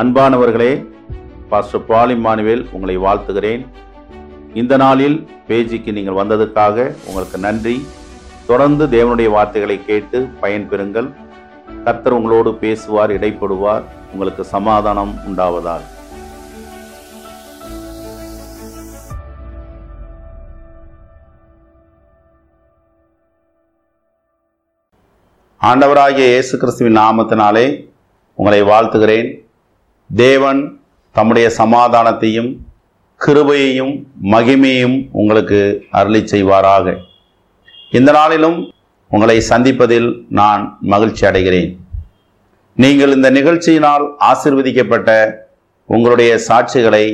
அன்பானவர்களே pastor Paul Emmanuel உங்களை வாழ்த்துகிறேன். இந்த நாளில் பேஜிக்கு நீங்கள் வந்ததுக்காக உங்களுக்கு நன்றி. தொடர்ந்து தேவனுடைய வார்த்தைகளை கேட்டு பயன்பெறுங்கள் கர்த்தர் உங்களோடு பேசுவார் இடைப்படுவார். உங்களுக்கு சமாதானம் உண்டாவதால் ஆண்டவராகிய இயேசு கிறிஸ்துவின் நாமத்தினாலே உங்களை வாழ்த்துகிறேன். தேவன் தம்முடைய சமாதானத்தையும் கிருபையையும் மகிமையும் உங்களுக்கு அருளி செய்வாராக. இந்த நாளிலும் உங்களை சந்திப்பதில் நான் மகிழ்ச்சி அடைகிறேன். நீங்கள் இந்த நிகழ்ச்சியினால் ஆசிர்வதிக்கப்பட்ட உங்களுடைய சாட்சிகளை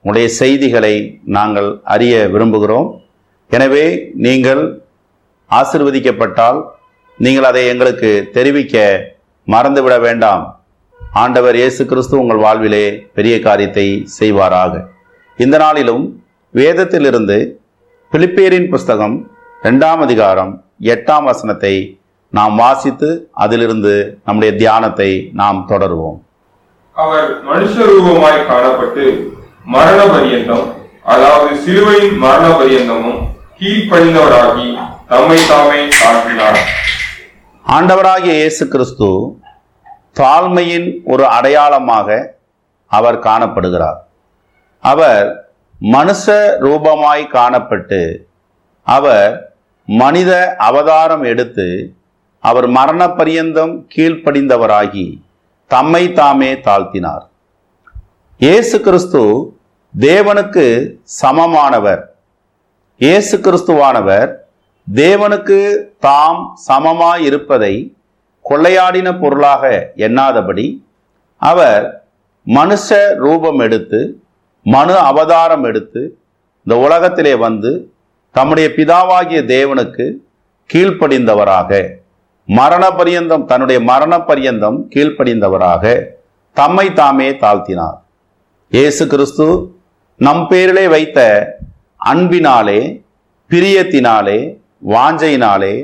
உங்களுடைய செய்திகளை நாங்கள் அறிய விரும்புகிறோம். எனவே நீங்கள் ஆசிர்வதிக்கப்பட்டால் நீங்கள் அதை எங்களுக்கு தெரிவிக்க மறந்துவிட வேண்டாம். ஆண்டவர் இயேசு கிறிஸ்து உங்கள் வாழ்விலே பெரிய காரியத்தை செய்வாராக. இந்த நாளிலும் வேதத்திலிருந்து பிலிப்பேரின் புஸ்தகம் இரண்டாம் அதிகாரம் எட்டாம் வசனத்தை நாம் வாசித்து அதிலிருந்து நம்முடைய தியானத்தை நாம் தொடருவோம். அவர் மனுஷ ரூபமாய் காணப்பட்டு மரண பரியந்தம் அதாவது சிலுவையின் மரண பரியந்தமும் கீழ்ப்படிந்தவராகி தம்மை தாமே தாக்கினார் ஆண்டவராகிய இயேசு கிறிஸ்து தாழ்மையின் ஒரு அடையாளமாக அவர் காணப்படுகிறார். அவர் மனுஷ ரூபமாய் காணப்பட்டு அவர் மனித அவதாரம் எடுத்து அவர் மரண பரியந்தம் கீழ்ப்படிந்தவராகி தம்மை தாமே தாழ்த்தினார். இயேசு கிறிஸ்து தேவனுக்கு சமமானவர். இயேசு கிறிஸ்துவானவர் தேவனுக்கு தாம் சமமாய் இருப்பதை கொள்ளையாடின பொருளாக எண்ணாதபடி அவர் மனுஷ ரூபம் எடுத்து மனு அவதாரம் எடுத்து இந்த உலகத்திலே வந்து தம்முடைய பிதாவாகிய தேவனுக்கு கீழ்ப்படிந்தவராக மரண பரியந்தம் தன்னுடைய மரண பரியந்தம் கீழ்ப்படிந்தவராக தம்மை தாமே தாழ்த்தினார். இயேசு கிறிஸ்து நம் பேரிலே வைத்த அன்பினாலே பிரியத்தினாலே வாஞ்சையினாலே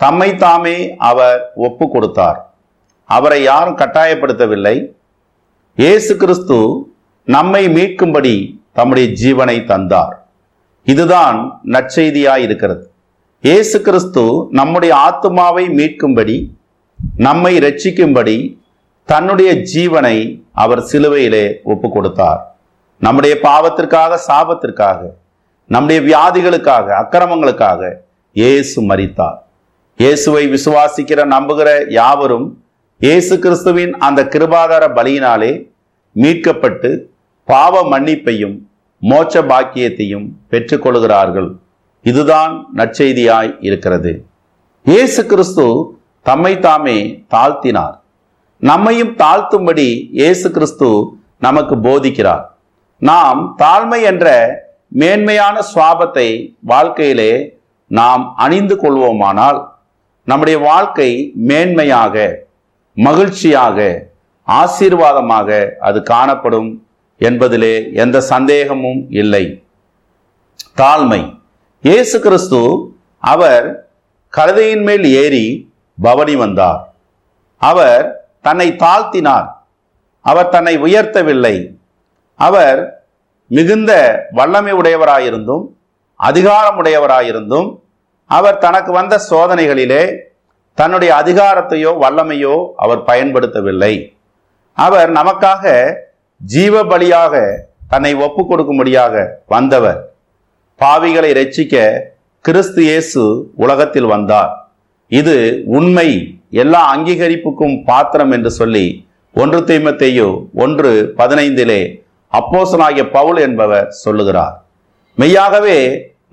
தம்மை தாமே அவர் ஒப்பு கொடுத்தார் அவரை யாரும் கட்டாயப்படுத்தவில்லை. இயேசு கிறிஸ்து நம்மை மீட்கும்படி தம்முடைய ஜீவனை தந்தார். இதுதான் நற்செய்தியாய் இருக்கிறது இயேசு கிறிஸ்து நம்முடைய ஆத்மாவை மீட்கும்படி நம்மை ரட்சிக்கும்படி தன்னுடைய ஜீவனை அவர் சிலுவையிலே ஒப்பு கொடுத்தார் நம்முடைய பாவத்திற்காக சாபத்திற்காக நம்முடைய வியாதிகளுக்காக அக்கிரமங்களுக்காக இயேசு மறித்தார் இயேசுவை விசுவாசிக்கிற நம்புகிற யாவரும் இயேசு கிறிஸ்துவின் அந்த கிருபாதார பலியினாலே மீட்கப்பட்டு பாவ மன்னிப்பையும் மோட்ச பாக்கியத்தையும் பெற்றுக்கொள்கிறார்கள் இதுதான் நற்செய்தியாய் இருக்கிறது. இயேசு கிறிஸ்து தம்மை தாமே தாழ்த்தினார். நம்மையும் தாழ்த்தும்படி இயேசு கிறிஸ்து நமக்கு போதிக்கிறார். நாம் தாழ்மை என்ற மேன்மையான சுவாபத்தை வாழ்க்கையிலே நாம் அணிந்து கொள்வோமானால் நம்முடைய வாழ்க்கை மேன்மையாக மகிழ்ச்சியாக ஆசீர்வாதமாக அது காணப்படும் என்பதிலே எந்த சந்தேகமும் இல்லை. தாழ்மை. இயேசு கிறிஸ்து அவர் கழுதையின் மேல் ஏறி பவனி வந்தார். அவர் தன்னை தாழ்த்தினார். அவர் தன்னை உயர்த்தவில்லை. அவர் மிகுந்த வல்லமை உடையவராயிருந்தும் அதிகாரம் உடையவராயிருந்தும் அவர் தனக்கு வந்த சோதனைகளிலே தன்னுடைய அதிகாரத்தையோ வல்லமையோ அவர் பயன்படுத்தவில்லை. அவர் நமக்காக ஜீவ பலியாக தன்னை ஒப்பு கொடுக்கும்படியாக வந்தவர். பாவிகளை ரட்சிக்க கிறிஸ்து இயேசு உலகத்தில் வந்தார். இது உண்மை எல்லா அங்கீகரிப்புக்கும் பாத்திரம் என்று சொல்லி ஒன்று தீமத்தையோ ஒன்று பதினைந்திலே அப்போசனாகிய பவுல் என்பவர் சொல்லுகிறார். மெய்யாகவே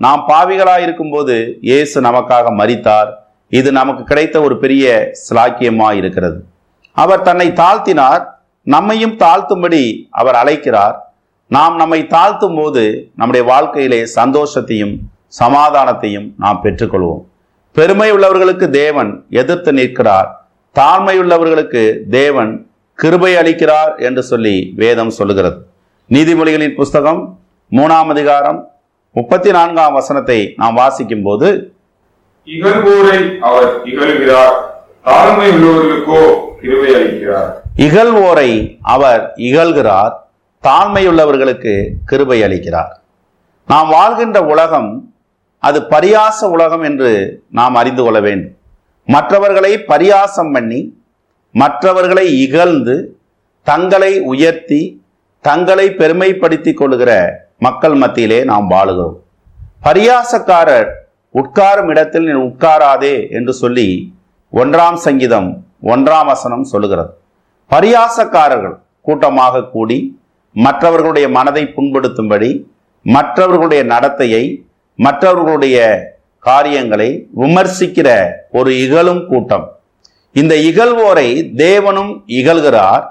நாம் பாவிகளாக இருக்கும்போது இயேசு நமக்காக மறித்தார் இது நமக்கு கிடைத்த ஒரு பெரிய சிலாக்கியமாக இருக்கிறது. அவர் தன்னை தாழ்த்தினார். நம்மையும் தாழ்த்தும்படி அவர் அழைக்கிறார். நாம் நம்மை தாழ்த்தும் போது நம்முடைய வாழ்க்கையிலே சந்தோஷத்தையும் சமாதானத்தையும் நாம் பெற்றுக்கொள்வோம். பெருமை உள்ளவர்களுக்கு தேவன் எதிர்த்து நிற்கிறார். தாழ்மை உள்ளவர்களுக்கு தேவன் கிருபை அளிக்கிறார் என்று சொல்லி வேதம் சொல்லுகிறது. நீதிமொழிகளின் புஸ்தகம் மூணாம் அதிகாரம் முப்பத்தி நான்காம் வசனத்தை நாம் வாசிக்கும் போது இகழ்வோரை அவர் இகழ்கிறார் தாழ்மை உள்ளவர்களுக்கோ கிருபை அளிக்கிறார். இகழ்வோரை அவர் இகழ்கிறார் தாழ்மையுள்ளவர்களுக்கு கிருபை அளிக்கிறார். நாம் வாழ்கின்ற உலகம் அது பரியாச உலகம் என்று நாம் அறிந்து கொள்ள வேண்டும். மற்றவர்களை பரியாசம் பண்ணி மற்றவர்களை இகழ்ந்து தங்களை உயர்த்தி தங்களை பெருமைப்படுத்திக் கொள்கிற மக்கள் மத்தியிலே நாம் வாழுகிறோம். பரியாசக்காரர் உட்காரும் இடத்தில் நீ உட்காராதே என்று சொல்லி ஒன்றாம் சங்கீதம் ஒன்றாம் வசனம் சொல்லுகிறது. பரியாசக்காரர்கள் கூட்டமாக கூடி மற்றவர்களுடைய மனதை புண்படுத்தும்படி மற்றவர்களுடைய நடத்தையை மற்றவர்களுடைய காரியங்களை விமர்சிக்கிற ஒரு இகழும் கூட்டம். இந்த இகழ்வோரை தேவனும் இகழ்கிறார்.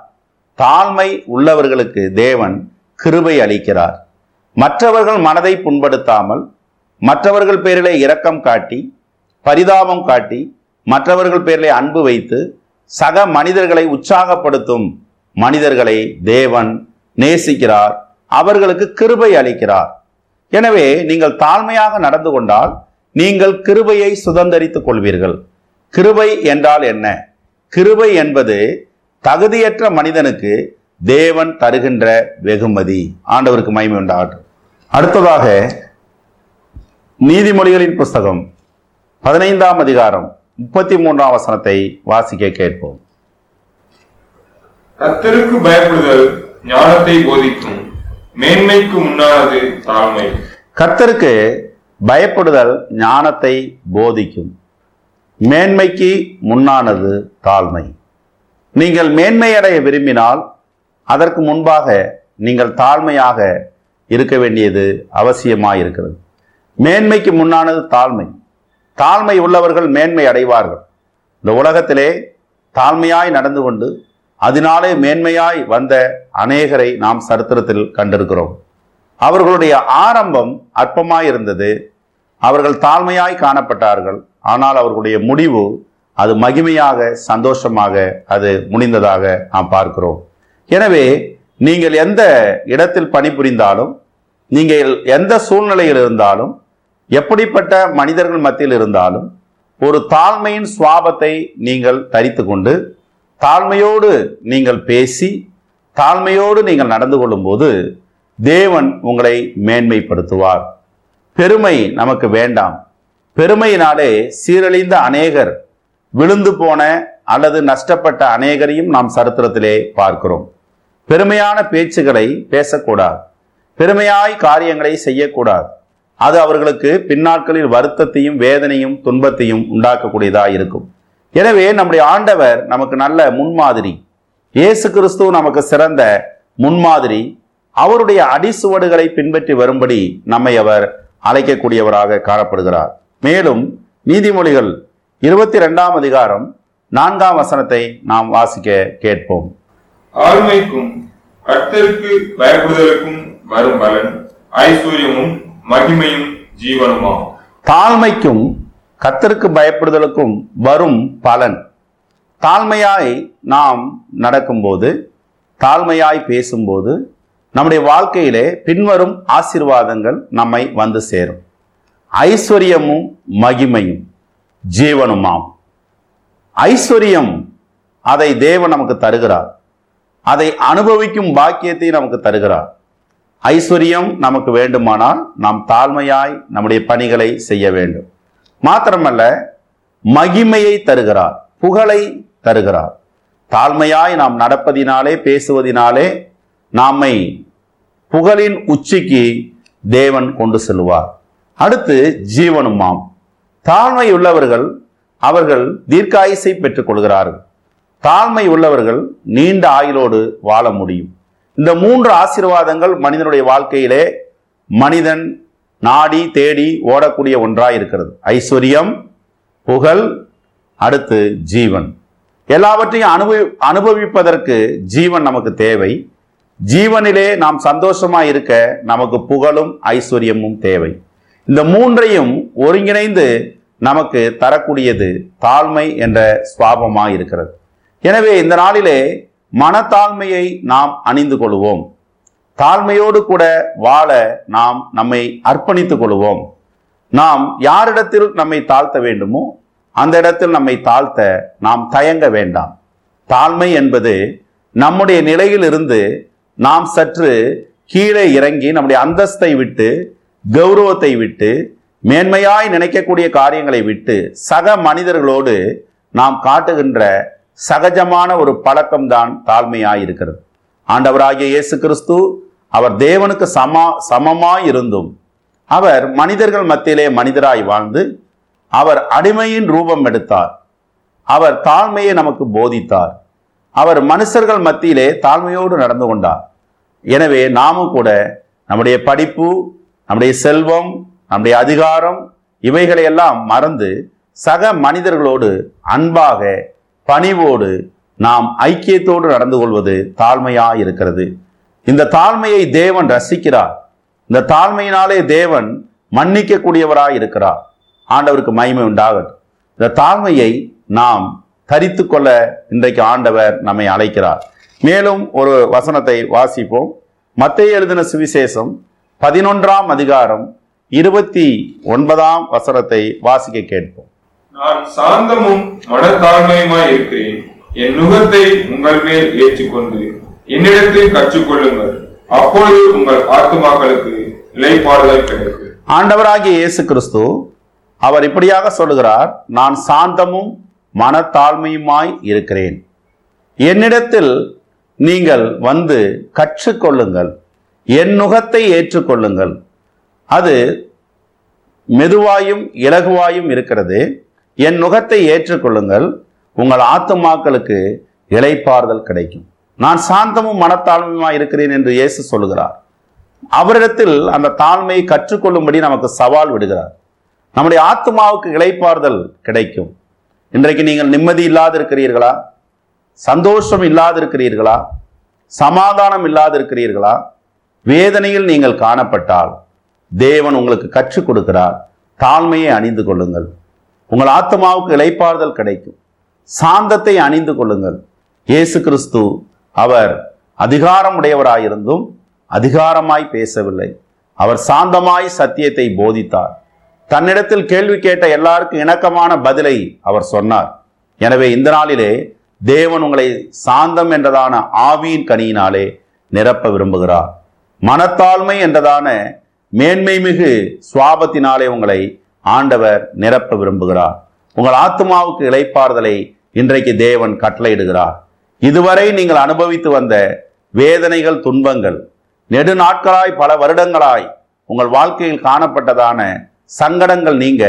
தாழ்மை உள்ளவர்களுக்கு தேவன் கிருபை அளிக்கிறார். மற்றவர்கள் மனதை புண்படுத்தாமல் மற்றவர்கள் பேரிலே இரக்கம் காட்டி பரிதாபம் காட்டி மற்றவர்கள் பேரிலே அன்பு வைத்து சக மனிதர்களை உற்சாகப்படுத்தும் மனிதர்களை தேவன் நேசிக்கிறார் அவர்களுக்கு கிருபை அளிக்கிறார். எனவே நீங்கள் தாழ்மையாக நடந்து கொண்டால் நீங்கள் கிருபையை சுதந்தரித்துக் கொள்வீர்கள். கிருபை என்றால் என்ன? கிருபை என்பது தகுதியற்ற மனிதனுக்கு தேவன் தருகின்ற வெகுமதி. ஆண்டவருக்கு மகிமை உண்டாகட்டும். அடுத்ததாக நீதிமொழிகளின் புஸ்தகம் பதினைந்தாம் அதிகாரம் முப்பத்தி மூன்றாம் வசனத்தை வாசிக்க கேட்போம். கர்த்தருக்கு பயப்படுதல் ஞானத்தை போதிக்கும் மேன்மைக்கு முன்னானது தாழ்மை. கர்த்தருக்கு பயப்படுதல் ஞானத்தை போதிக்கும் மேன்மைக்கு முன்னானது தாழ்மை. நீங்கள் மேன்மையடைய விரும்பினால் அதற்கு முன்பாக நீங்கள் தாழ்மையாக இருக்க வேண்டியது அவசியமாக இருக்கிறது மேன்மைக்கு முன்னானது தாழ்மை. தாழ்மை உள்ளவர்கள் மேன்மை அடைவார்கள். இந்த உலகத்திலே தாழ்மையாய் நடந்து கொண்டு அதனாலே மேன்மையாய் வந்த அநேகரை நாம் சரித்திரத்தில் கண்டிருக்கிறோம். அவர்களுடைய ஆரம்பம் அற்பமாய் இருந்தது அவர்கள் தாழ்மையாய் காணப்பட்டார்கள். ஆனால் அவர்களுடைய முடிவு அது மகிமையாக சந்தோஷமாக அது முடிந்ததாக நாம் பார்க்கிறோம். எனவே நீங்கள் எந்த இடத்தில் பணிபுரிந்தாலும் நீங்கள் எந்த சூழ்நிலையில் இருந்தாலும் எப்படிப்பட்ட மனிதர்கள் மத்தியில் இருந்தாலும் ஒரு தாழ்மையின் சுவாபத்தை நீங்கள் தரித்து கொண்டு தாழ்மையோடு நீங்கள் பேசி தாழ்மையோடு நீங்கள் நடந்து கொள்ளும்போது தேவன் உங்களை மேன்மைப்படுத்துவார். பெருமை நமக்கு வேண்டாம். பெருமையினாலே சீரழிந்த அநேகர் விழுந்து போன அல்லது நஷ்டப்பட்ட அநேகரையும் நாம் சரித்திரத்திலே பார்க்கிறோம். பெருமையான பேச்சுகளை பேசக்கூடாது. பெருமையாய் காரியங்களை செய்யக்கூடாது. அது அவர்களுக்கு பின்னாட்களில் வருத்தத்தையும் வேதனையும் துன்பத்தையும் உண்டாக்கக்கூடியதாக இருக்கும். எனவே நம்முடைய ஆண்டவர் நமக்கு நல்ல முன்மாதிரி இயேசு கிறிஸ்து நமக்கு சிறந்த முன்மாதிரி அவருடைய அடிசுவடுகளை பின்பற்றி வரும்படி நம்மை அவர் அழைக்கக்கூடியவராக காணப்படுகிறார். மேலும் நீதிமொழிகள் இருபத்தி ரெண்டாம் அதிகாரம் நான்காம் வசனத்தை நாம் வாசிக்க கேட்போம். ஆளுமைக்கும் கர்த்தருக்கு பயப்படுதலுக்கும் வரும் பலன். ஐஸ்வர்யமும் மகிமையும் ஜீவனுமாம் தாழ்மைக்கும் கத்தருக்கு பயப்படுதலுக்கும் வரும் பலன். தாழ்மையாய் நாம் நடக்கும்போது தாழ்மையாய் பேசும்போது நம்முடைய வாழ்க்கையிலே பின்வரும் ஆசீர்வாதங்கள் நம்மை வந்து சேரும். ஐஸ்வர்யமும் மகிமையும் ஜீவனுமாம் ஐஸ்வர்யம் அதை தேவன் நமக்கு தருகிறார். அதை அனுபவிக்கும் பாக்கியத்தை நமக்கு தருகிறார். ஐஸ்வர்யம் நமக்கு வேண்டுமானால் நாம் தாழ்மையாய் நம்முடைய பணிகளை செய்ய வேண்டும். மாத்திரமல்ல மகிமையை தருகிறார் புகழை தருகிறார். தாழ்மையாய் நாம் நடப்பதினாலே பேசுவதினாலே நாமை புகழின் உச்சிக்கு தேவன் கொண்டு செல்வார் அடுத்து ஜீவனுமாம் தாழ்மை உள்ளவர்கள் அவர்கள் தீர்க்காயுசை பெற்றுக் கொள்கிறார்கள். தாழ்மை உள்ளவர்கள் நீண்ட ஆயுளோடு வாழ முடியும். இந்த மூன்று ஆசீர்வாதங்கள் மனிதனுடைய வாழ்க்கையிலே மனிதன் நாடி தேடி ஓடக்கூடிய ஒன்றாக இருக்கிறது ஐஸ்வர்யம் புகழ் அடுத்து ஜீவன். எல்லாவற்றையும் அனுபவி அனுபவிப்பதற்கு ஜீவன் நமக்கு தேவை. ஜீவனிலே நாம் சந்தோஷமாக இருக்க நமக்கு புகழும் ஐஸ்வர்யமும் தேவை. இந்த மூன்றையும் ஒருங்கிணைந்து நமக்கு தரக்கூடியது தாழ்மை என்ற சுவாபமாக இருக்கிறது எனவே இந்த நாளிலே மனத்தாழ்மையை நாம் அணிந்து கொள்வோம். தாழ்மையோடு கூட வாழ நாம் நம்மை அர்ப்பணித்துக் கொள்வோம். நாம் யாரிடத்தில் நம்மை தாழ்த்த வேண்டுமோ அந்த இடத்தில் நம்மை தாழ்த்த நாம் தயங்க வேண்டாம். தாழ்மை என்பது நம்முடைய நிலையிலிருந்து நாம் சற்று கீழே இறங்கி நம்முடைய அந்தஸ்தை விட்டு கௌரவத்தை விட்டு மேன்மையாய் நினைக்கக்கூடிய காரியங்களை விட்டு சக மனிதர்களோடு நாம் காட்டுகின்ற சகஜமான ஒரு பழக்கம்தான் தாழ்மையாய் இருக்கிறது ஆண்டவராகிய இயேசு கிறிஸ்து அவர் தேவனுக்கு சமா சமமாய் இருந்தும் அவர் மனிதர்கள் மத்தியிலே மனிதராய் வாழ்ந்து அவர் அடிமையின் ரூபம் எடுத்தார். அவர் தாழ்மையை நமக்கு போதித்தார். அவர் மனுஷர்கள் மத்தியிலே தாழ்மையோடு நடந்து கொண்டார். எனவே நாமும் கூட நம்முடைய படிப்பு நம்முடைய செல்வம் நம்முடைய அதிகாரம் இவைகளை எல்லாம் மறந்து சக மனிதர்களோடு அன்பாக பணிவோடு நாம் ஐக்கியத்தோடு நடந்து கொள்வது தாழ்மையா இருக்கிறது. இந்த தாழ்மையை தேவன் ரசிக்கிறார். இந்த தாழ்மையினாலே தேவன் மன்னிக்கக்கூடியவராய் இருக்கிறார். ஆண்டவருக்கு மகிமை உண்டாகட்டும். இந்த தாழ்மையை நாம் தரித்து கொள்ள இன்றைக்கு ஆண்டவர் நம்மை அழைக்கிறார். மேலும் ஒரு வசனத்தை வாசிப்போம். மத்திய எழுதின சுவிசேஷம் பதினொன்றாம் அதிகாரம் இருபத்தி ஒன்பதாம் வசனத்தை வாசிக்க கேட்போம். நான் சாந்தமும் மனத்தாழ்மையுமாய் இருக்கிறேன். என் நுகத்தை உங்கள் மேல் ஏற்றுக்கொண்டு என்னிடத்தில் கற்றுக்கொள்ளுங்கள். அப்பொழுது உங்கள் ஆத்துமாக்களுக்கு இளைப்பாறுதல் கிடைக்கும். ஆண்டவராகிய இயேசு கிறிஸ்து அவர் இப்படியாக சொல்லுகிறார் நான் சாந்தமும் மனத்தாழ்மையுமாய் இருக்கிறேன். என்னிடத்தில் நீங்கள் வந்து கற்றுக்கொள்ளுங்கள். என் நுகத்தை ஏற்றுக்கொள்ளுங்கள். அது மெதுவாயும் இலகுவாயும் இருக்கிறது. என் நுகத்தை ஏற்றுக்கொள்ளுங்கள். உங்கள் ஆத்துமாக்களுக்கு இலைப்பாறுதல் கிடைக்கும். நான் சாந்தமும் மனத்தாழ்மையுமா இருக்கிறேன் என்று இயேசு சொல்லுகிறார். அவரிடத்தில் அந்த தாழ்மையை கற்றுக்கொள்ளும்படி நமக்கு சவால் விடுகிறார். நம்முடைய ஆத்மாவுக்கு இழைப்பாறுதல் கிடைக்கும். இன்றைக்கு நீங்கள் நிம்மதி இல்லாதிருக்கிறீர்களா? சந்தோஷம் இல்லாதிருக்கிறீர்களா? சமாதானம் இல்லாதிருக்கிறீர்களா? வேதனையில் நீங்கள் காணப்பட்டால் தேவன் உங்களுக்கு கற்றுக் கொடுக்கிறார். தாழ்மையை அணிந்து கொள்ளுங்கள். உங்கள் ஆத்மாவுக்கு இழைப்பாறுதல் கிடைக்கும். சாந்தத்தை அணிந்து கொள்ளுங்கள். இயேசு கிறிஸ்து அவர் அதிகாரம் உடையவராயிருந்தும் அதிகாரமாய் பேசவில்லை. அவர் சாந்தமாய் சத்தியத்தை போதித்தார். தன்னிடத்தில் கேள்வி கேட்ட எல்லாருக்கும் இணக்கமான பதிலை அவர் சொன்னார். எனவே இந்த நாளிலே தேவன் உங்களை சாந்தம் என்றதான ஆவியின் கனியினாலே நிரப்ப விரும்புகிறார். மனத்தாழ்மை என்றதான மேன்மை மிகு சுவாபத்தினாலே உங்களை ஆண்டவர் நிரப்ப விரும்புகிறார். உங்கள் ஆத்மாவுக்கு இளைப்பாறுதலை இன்றைக்கு தேவன் கட்டளையிடுகிறார். இதுவரை நீங்கள் அனுபவித்து வந்த வேதனைகள் துன்பங்கள் நெடு நாட்களாய் பல வருடங்களாய் உங்கள் வாழ்க்கையில் காணப்பட்டதான சங்கடங்கள் நீங்க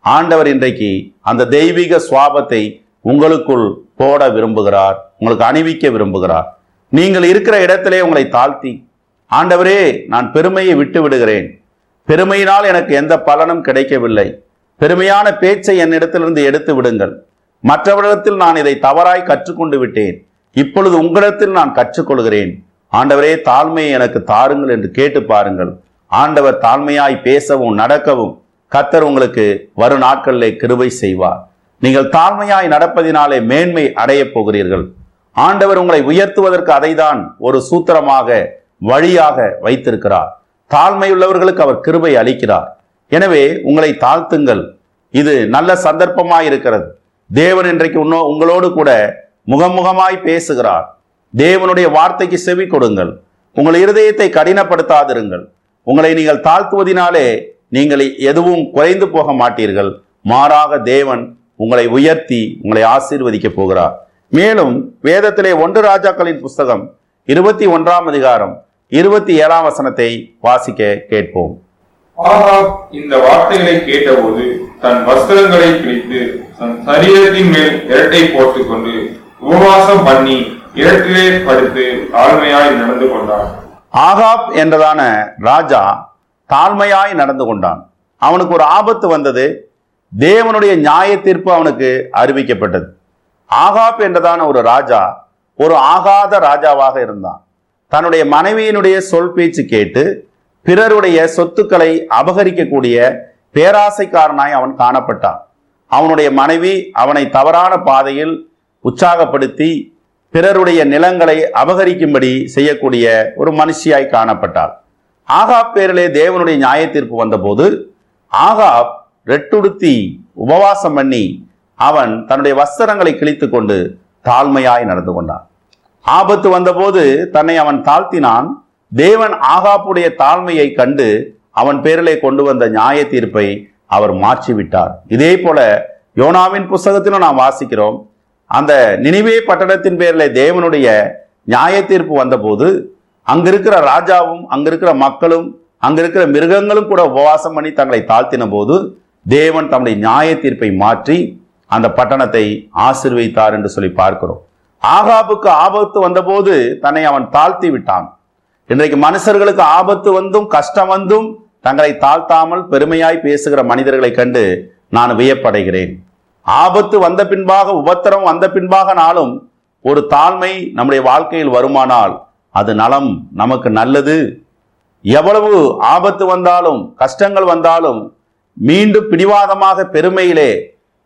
ஆண்டவர் இன்றைக்கு அந்த தெய்வீக சுவாபத்தை உங்களுக்குள் போட விரும்புகிறார் உங்களுக்கு அணிவிக்க விரும்புகிறார். நீங்கள் இருக்கிற இடத்திலே உங்களை தாழ்த்தி ஆண்டவரே நான் பெருமையை விட்டு விடுகிறேன். பெருமையினால் எனக்கு எந்த பலனும் கிடைக்கவில்லை. பெருமையான பேச்சை என்னிடத்திலிருந்து எடுத்து விடுங்கள். மற்றவரிடத்தில் நான் இதை தவறாய் கற்றுக்கொண்டு விட்டேன். இப்பொழுது உங்களிடத்தில் நான் கற்றுக்கொள்கிறேன். ஆண்டவரே தாழ்மையை எனக்கு தாருங்கள் என்று கேட்டு பாருங்கள். ஆண்டவர் தாழ்மையாய் பேசவும் நடக்கவும் கத்தர் உங்களுக்கு வரும் நாட்களிலே கிருவை செய்வார். நீங்கள் தாழ்மையாய் நடப்பதினாலே மேன்மை அடையப் போகிறீர்கள். ஆண்டவர் உங்களை உயர்த்துவதற்கு அதைதான் ஒரு சூத்திரமாக வழியாக வைத்திருக்கிறார். தாழ்மையுள்ளவர்களுக்கு அவர் கிருபை அளிக்கிறார். எனவே உங்களை தாழ்த்துங்கள். இது நல்ல சந்தர்ப்பமாக இருக்கிறது. தேவன் இன்றைக்கு உன்னோ உங்களோடு கூட முகமுகமாய் பேசுகிறார். தேவனுடைய வார்த்தைக்கு செவி கொடுங்கள். உங்கள் இருதயத்தை கடினப்படுத்தாதிருங்கள். உங்களை நீங்கள் தாழ்த்துவதினாலே நீங்கள் எதுவும் குறைந்து போக மாட்டீர்கள். மாறாக தேவன் உங்களை உயர்த்தி உங்களை ஆசீர்வதிக்க போகிறார். மேலும் வேதத்திலே ஒன்று ராஜாக்களின் புஸ்தகம் இருபத்தி ஒன்றாம் அதிகாரம் இருபத்தி ஏழாம் வசனத்தை வாசிக்க கேட்போம். ஆகாப் இந்த வார்த்தைகளை கேட்டபோது தன் வஸ்திரங்களை கிழித்து தன் சரீரத்தின் மேல் இரட்டை போட்டுக்கொண்டு உபவாசம் பண்ணி இரட்டிலே படுத்து தாழ்மையாய் நடந்து கொண்டான். ஆகாப் என்றதான ராஜா தாழ்மையாய் நடந்து கொண்டான். அவனுக்கு ஒரு ஆபத்து வந்தது. தேவனுடைய நியாய தீர்ப்பு அவனுக்கு அறிவிக்கப்பட்டது. ஆகாப் என்றதான ஒரு ராஜா ஒரு ஆகாத ராஜாவாக இருந்தான். தன்னுடைய மனைவியினுடைய சொல் பேச்சு கேட்டு பிறருடைய சொத்துக்களை அபகரிக்கக்கூடிய பேராசைக்காரனாய் அவன் காணப்பட்டான். அவனுடைய மனைவி அவனை தவறான பாதையில் உற்சாகப்படுத்தி பிறருடைய நிலங்களை அபகரிக்கும்படி செய்யக்கூடிய ஒரு மனுஷியாய் காணப்பட்டாள். ஆகாப் பேரிலே தேவனுடைய நியாய தீர்ப்பு வந்தபோது ஆகாப் ரெட்டுடுத்தி உபவாசம் பண்ணி அவன் தன்னுடைய வஸ்திரங்களை கிழித்து கொண்டு தாழ்மையாய் நடந்து கொண்டான். ஆபத்து வந்தபோது தன்னை அவன் தாழ்த்தினான். தேவன் ஆகாப்புடைய தாழ்மையை கண்டு அவன் பேரிலே கொண்டு வந்த நியாய தீர்ப்பை அவர் மாற்றிவிட்டார். இதே போல யோனாவின் புஸ்தகத்திலும் நாம் வாசிக்கிறோம். அந்த நினைவே பட்டணத்தின் பேரில் தேவனுடைய நியாய தீர்ப்பு வந்தபோது அங்கிருக்கிற ராஜாவும் அங்கிருக்கிற மக்களும் அங்கிருக்கிற மிருகங்களும் கூட உபவாசம் பண்ணி தங்களை தாழ்த்தின போது தேவன் தம்முடைய நியாய தீர்ப்பை மாற்றி அந்த பட்டணத்தை ஆசிர்வதித்தார் என்று சொல்லி பார்க்கிறோம். ஆகாபுக்கு ஆபத்து வந்தபோது தன்னை அவன் தாழ்த்தி விட்டான். இன்றைக்கு மனுஷர்களுக்கு ஆபத்து வந்தும் கஷ்டம் வந்தும் தங்களை தாழ்த்தாமல் பெருமையாய் பேசுகிற மனிதர்களை கண்டு நான் வியப்படைகிறேன். ஆபத்து வந்த பின்பாக உபத்திரம் வந்த பின்பாக நாளும் ஒரு தாழ்மை நம்முடைய வாழ்க்கையில் வருமானால் அது நலம் நமக்கு நல்லது. எவ்வளவு ஆபத்து வந்தாலும் கஷ்டங்கள் வந்தாலும் மீண்டும் பிடிவாதமாக பெருமையிலே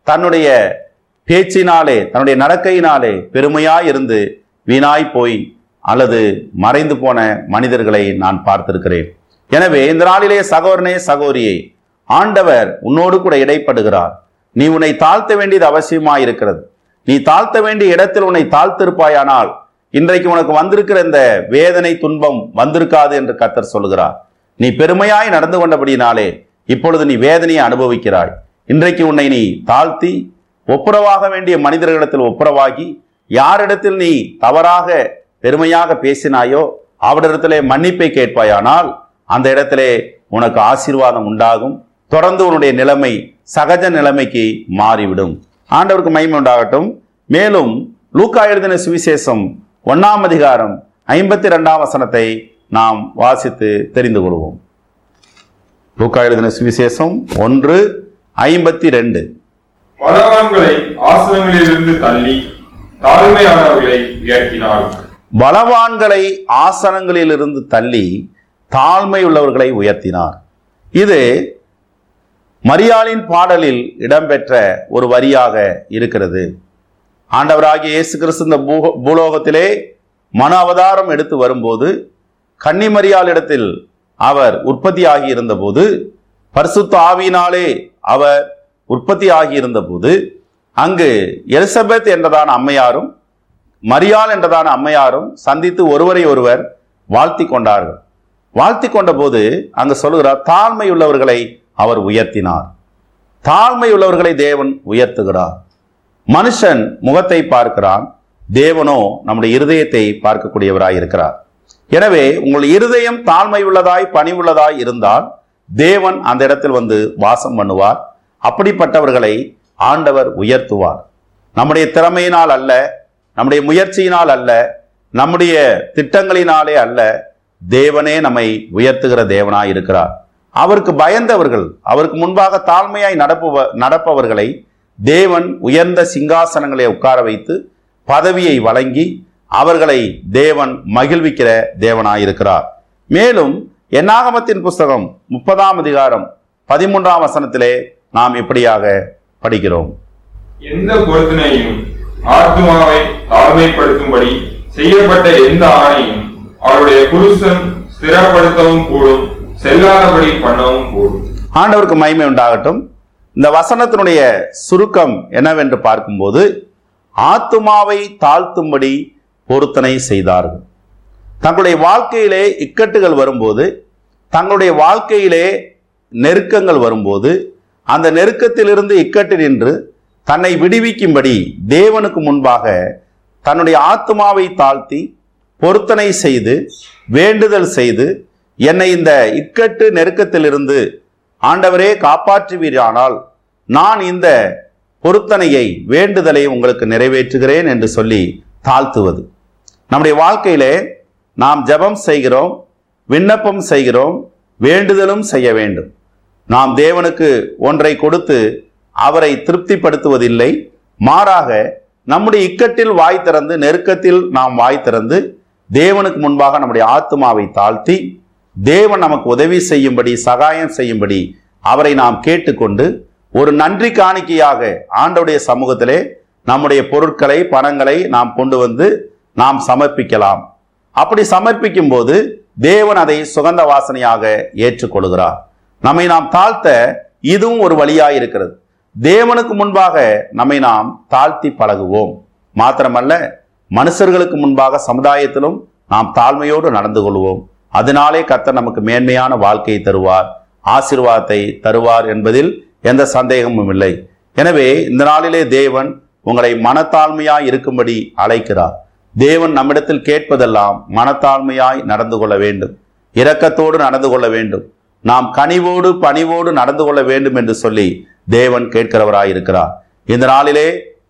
தன்னுடைய பேச்சினாலே தன்னுடைய நடக்கையினாலே பெருமையாய் இருந்து வீணாய் போய் அல்லது மறைந்து போன மனிதர்களை நான் பார்த்திருக்கிறேன். எனவே இந்த நாளிலே சகோதரனே சகோதரியே ஆண்டவர் உன்னோடு கூட இடைப்படுகிறார். நீ உன்னை தாழ்த்த வேண்டியது அவசியமாயிருக்கிறது. நீ தாழ்த்த வேண்டிய இடத்தில் உன்னை தாழ்த்திருப்பாயானால் இன்றைக்கு உனக்கு வந்திருக்கிற இந்த வேதனை துன்பம் வந்திருக்காது என்று கத்தர் சொல்கிறார். நீ பெருமையாய் நடந்து கொண்டபடினாலே இப்பொழுது நீ வேதனையை அனுபவிக்கிறாய். இன்றைக்கு உன்னை நீ தாழ்த்தி ஒப்புரவாக வேண்டிய மனிதர்களிடத்தில் ஒப்புரவாகி யாரிடத்தில் நீ தவறாக பெருமையாக பேசினாயோ அவரிடத்திலே மன்னிப்பை கேட்பாயானால் அந்த இடத்திலே உனக்கு ஆசீர்வாதம் உண்டாகும். தொடர்ந்து உன்னுடைய நிலைமை சகஜ நிலைமைக்கு மாறிவிடும். ஆண்டவருக்கு மகிமை உண்டாகட்டும். மேலும் லூக்கா எழுதின சுவிசேஷம் ஒன்னாம் அதிகாரம் ஐம்பத்தி ரெண்டாம் வசனத்தை நாம் வாசித்து தெரிந்து கொள்வோம். லூக்கா எழுதின சுவிசேஷம் ஒன்று ஐம்பத்தி ரெண்டு. பலவான்களை ஆசனங்களிலிருந்து தள்ளி தாழ்மையானவர்களை உயர்த்தினார். பலவான்களை ஆசனங்களிலிருந்து தள்ளி தாழ்மை உள்ளவர்களை உயர்த்தினார். இது மரியாளின் பாடலில் இடம்பெற்ற ஒரு வரியாக இருக்கிறது. ஆண்டவராகிய இயேசு கிறிஸ்து இந்த பூலோகத்திலே மன அவதாரம் எடுத்து வரும்போது கன்னிமரியாளிடத்தில் அவர் உற்பத்தியாகி இருந்தபோது பரிசுத்த ஆவியினாலே அவர் உற்பத்தியாகி இருந்தபோது அங்கு எலிசபெத் என்றதான அம்மையாரும் மரியாள் என்றதான அம்மையாரும் சந்தித்து ஒருவரை ஒருவர் வாழ்த்தி கொண்டார்கள். வாழ்த்தி கொண்டபோது அங்கு சொல்லுகிறார் தாழ்மை உள்ளவர்களை அவர் உயர்த்தினார். தாழ்மை உள்ளவர்களை தேவன் உயர்த்துகிறார். மனுஷன் முகத்தை பார்க்கிறான் தேவனோ நம்முடைய இருதயத்தை பார்க்கக்கூடியவராய் இருக்கிறார். எனவே உங்கள் இருதயம் தாழ்மை உள்ளதாய் பணிவுள்ளதாய் இருந்தால் தேவன் அந்த இடத்தில் வந்து வாசம் பண்ணுவார். அப்படிப்பட்டவர்களை ஆண்டவர் உயர்த்துவார். நம்முடைய திறமையினால் அல்ல நம்முடைய முயற்சியினால் அல்ல நம்முடைய திட்டங்களினாலே அல்ல தேவனே நம்மை உயர்த்துகிற தேவனாய் இருக்கிறார். அவருக்கு பயந்தவர்கள் அவருக்கு முன்பாக தாழ்மையாய் நடப்பவ நடப்பவர்களை தேவன் உயர்ந்த சிங்காசனங்களை உட்கார வைத்து பதவியை வழங்கி அவர்களை தேவன் மகிழ்விக்கிற தேவனாயிருக்கிறார் மேலும் என்னாகமத்தின் புஸ்தகம் முப்பதாம் அதிகாரம் பதிமூன்றாம் வசனத்திலே நாம் இப்படியாக படிக்கிறோம்? எந்த பொருத்தினையும் ஆத்மாவை தாழ்மைப்படுத்தும்படி செய்யப்பட்ட எந்த ஆணையும் அவருடைய புருஷன் ஸ்திரப்படுத்தவும் கூடும் செல்லாதபடி பண்ணவும் கூடும். ஆண்டவருக்கு மகிமை உண்டாகட்டும். இந்த வசனத்தினுடைய சுருக்கம் என்னவென்று பார்க்கும்போது ஆத்துமாவை தாழ்த்தும்படி பொருத்தனை செய்தார்கள். தங்களுடைய வாழ்க்கையிலே இக்கட்டுகள் வரும்போது தங்களுடைய வாழ்க்கையிலே நெருக்கங்கள் வரும்போது அந்த நெருக்கத்திலிருந்து இக்கட்டு நின்று தன்னை விடுவிக்கும்படி தேவனுக்கு முன்பாக தன்னுடைய ஆத்மாவை தாழ்த்தி பொருத்தனை செய்து வேண்டுதல் செய்து என்னை இந்த இக்கட்டு நெருக்கத்திலிருந்து ஆண்டவரே காப்பாற்றுவீரானால் நான் இந்த பொருத்தனையை வேண்டுதலை உங்களுக்கு நிறைவேற்றுகிறேன் என்று சொல்லி தாழ்த்துவது. நம்முடைய வாழ்க்கையிலே நாம் ஜெபம் செய்கிறோம் விண்ணப்பம் செய்கிறோம் வேண்டுதலும் செய்ய வேண்டும். நாம் தேவனுக்கு ஒன்றை கொடுத்து அவரை திருப்திப்படுத்துவதில்லை. மாறாக நம்முடைய இக்கட்டில் வாய் திறந்து நெருக்கத்தில் நாம் வாய் திறந்து தேவனுக்கு முன்பாக நம்முடைய ஆத்மாவை தாழ்த்தி தேவன் நமக்கு உதவி செய்யும்படி சகாயம் செய்யும்படி அவரை நாம் கேட்டுக்கொண்டு ஒரு நன்றி காணிக்கையாக ஆண்டவுடைய சமூகத்திலே நம்முடைய பொருட்களை பணங்களை நாம் கொண்டு வந்து நாம் சமர்ப்பிக்கலாம். அப்படி சமர்ப்பிக்கும் போது தேவன் அதை சுகந்த வாசனையாக ஏற்றுக்கொள்கிறார். நம்மை நாம் தாழ்த்த இதுவும் ஒரு வழியாக இருக்கிறது தேவனுக்கு முன்பாக நம்மை நாம் தாழ்த்தி பழகுவோம். மாத்திரமல்ல மனுஷர்களுக்கு முன்பாக சமுதாயத்திலும் நாம் தாழ்மையோடு நடந்து கொள்வோம். அதனாலே கர்த்தர் நமக்கு மேன்மையான வாழ்க்கையை தருவார் ஆசீர்வாதத்தை தருவார் என்பதில் எந்த சந்தேகமும் இல்லை. எனவே இந்த நாளிலே தேவன் உங்களை மனத்தாழ்மையாய் இருக்கும்படி அழைக்கிறார். தேவன் நம்மிடத்தில் கேட்பதெல்லாம் மனத்தாழ்மையாய் நடந்து கொள்ள வேண்டும். இரக்கத்தோடு நடந்து கொள்ள வேண்டும். நாம் கனிவோடு பணிவோடு நடந்து கொள்ள வேண்டும் என்று சொல்லி தேவன் கேட்கிறவராய் இருக்கிறார் இந்த நாளிலே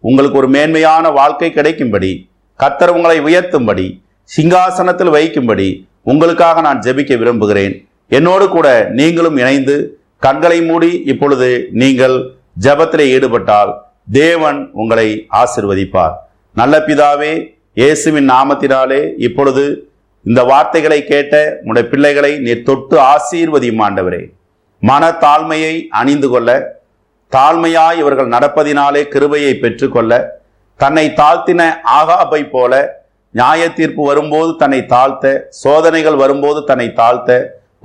உங்களுக்கு ஒரு மேன்மையான வாழ்க்கை கிடைக்கும்படி கத்தர் உங்களை உயர்த்தும்படி சிங்காசனத்தில் வைக்கும்படி உங்களுக்காக நான் ஜெபிக்க விரும்புகிறேன். என்னோடு கூட நீங்களும் இணைந்து கண்களை மூடி இப்பொழுது நீங்கள் ஜெபத்திலே ஈடுபட்டால் தேவன் உங்களை ஆசிர்வதிப்பார். நல்ல பிதாவே இயேசுவின் நாமத்தினாலே இப்பொழுது இந்த வார்த்தைகளை கேட்ட உடைய பிள்ளைகளை நீர் தொட்டு ஆசீர்வதியும் ஆண்டவரே. மன தாழ்மையை அணிந்து கொள்ள தாழ்மையாய் இவர்கள் நடப்பதினாலே கிருபையை பெற்றுக்கொள்ள தன்னை தாழ்த்தின ஆகாபை போல நியாய தீர்ப்பு வரும்போது தன்னை தாழ்த்த சோதனைகள் வரும்போது தன்னை தாழ்த்த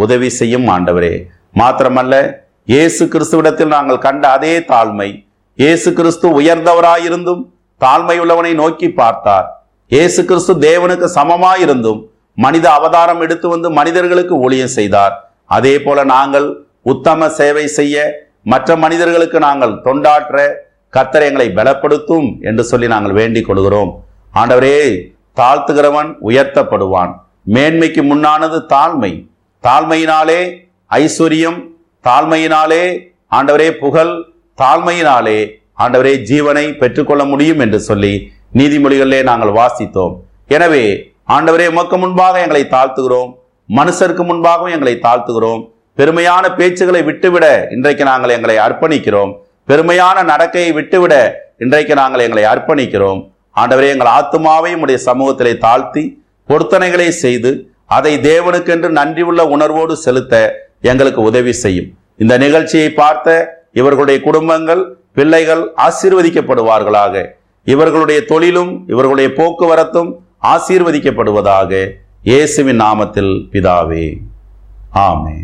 உதவி செய்யும் ஆண்டவரே. மாத்திரமல்ல இயேசு கிறிஸ்துவிடத்தில் நாங்கள் கண்ட அதே தாழ்மை இயேசு கிறிஸ்து உயர்ந்தவராயிருந்தும் தாழ்மை உள்ளவனை நோக்கி பார்த்தார். இயேசு கிறிஸ்து தேவனுக்கு சமமாயிருந்தும் மனித அவதாரம் எடுத்து வந்து மனிதர்களுக்கு ஊழியம் செய்தார். அதே போல நாங்கள் உத்தம சேவை செய்ய மற்ற மனிதர்களுக்கு நாங்கள் தொண்டாற்ற கர்த்தர் எங்களை பலப்படுத்தும் என்று சொல்லி நாங்கள் வேண்டிக் கொள்கிறோம். ஆண்டவரே தாழ்த்துகிறவன் உயர்த்தப்படுவான். மேன்மைக்கு முன்னானது தாழ்மை. தாழ்மையினாலே ஐஸ்வர்யம் தாழ்மையினாலே ஆண்டவரே புகழ் தாழ்மையினாலே ஆண்டவரே ஜீவனை பெற்றுக்கொள்ள முடியும் என்று சொல்லி நீதிமொழிகளிலே நாங்கள் வாசித்தோம். எனவே ஆண்டவரே உமக்கு முன்பாக எங்களை தாழ்த்துகிறோம். மனுஷருக்கு முன்பாகவும் எங்களை தாழ்த்துகிறோம். பெருமையான பேச்சுகளை விட்டுவிட இன்றைக்கு நாங்கள் எங்களை அர்ப்பணிக்கிறோம். பெருமையான நடக்கையை விட்டுவிட இன்றைக்கு நாங்கள் எங்களை அர்ப்பணிக்கிறோம். ஆண்டவரே எங்கள் ஆத்துமாவையும் உடைய சமூகத்திலே தாழ்த்தி பொருத்தனைகளை செய்து அதை தேவனுக்கென்று நன்றி உள்ள உணர்வோடு செலுத்த எங்களுக்கு உதவி செய்யும். இந்த நிகழ்ச்சியை பார்த்த இவர்களுடைய குடும்பங்கள் பிள்ளைகள் ஆசீர்வதிக்கப்படுவார்களாக. இவர்களுடைய தொழிலும் இவர்களுடைய போக்குவரத்தும் ஆசீர்வதிக்கப்படுவதாக இயேசுவின் நாமத்தில் பிதாவே. ஆமே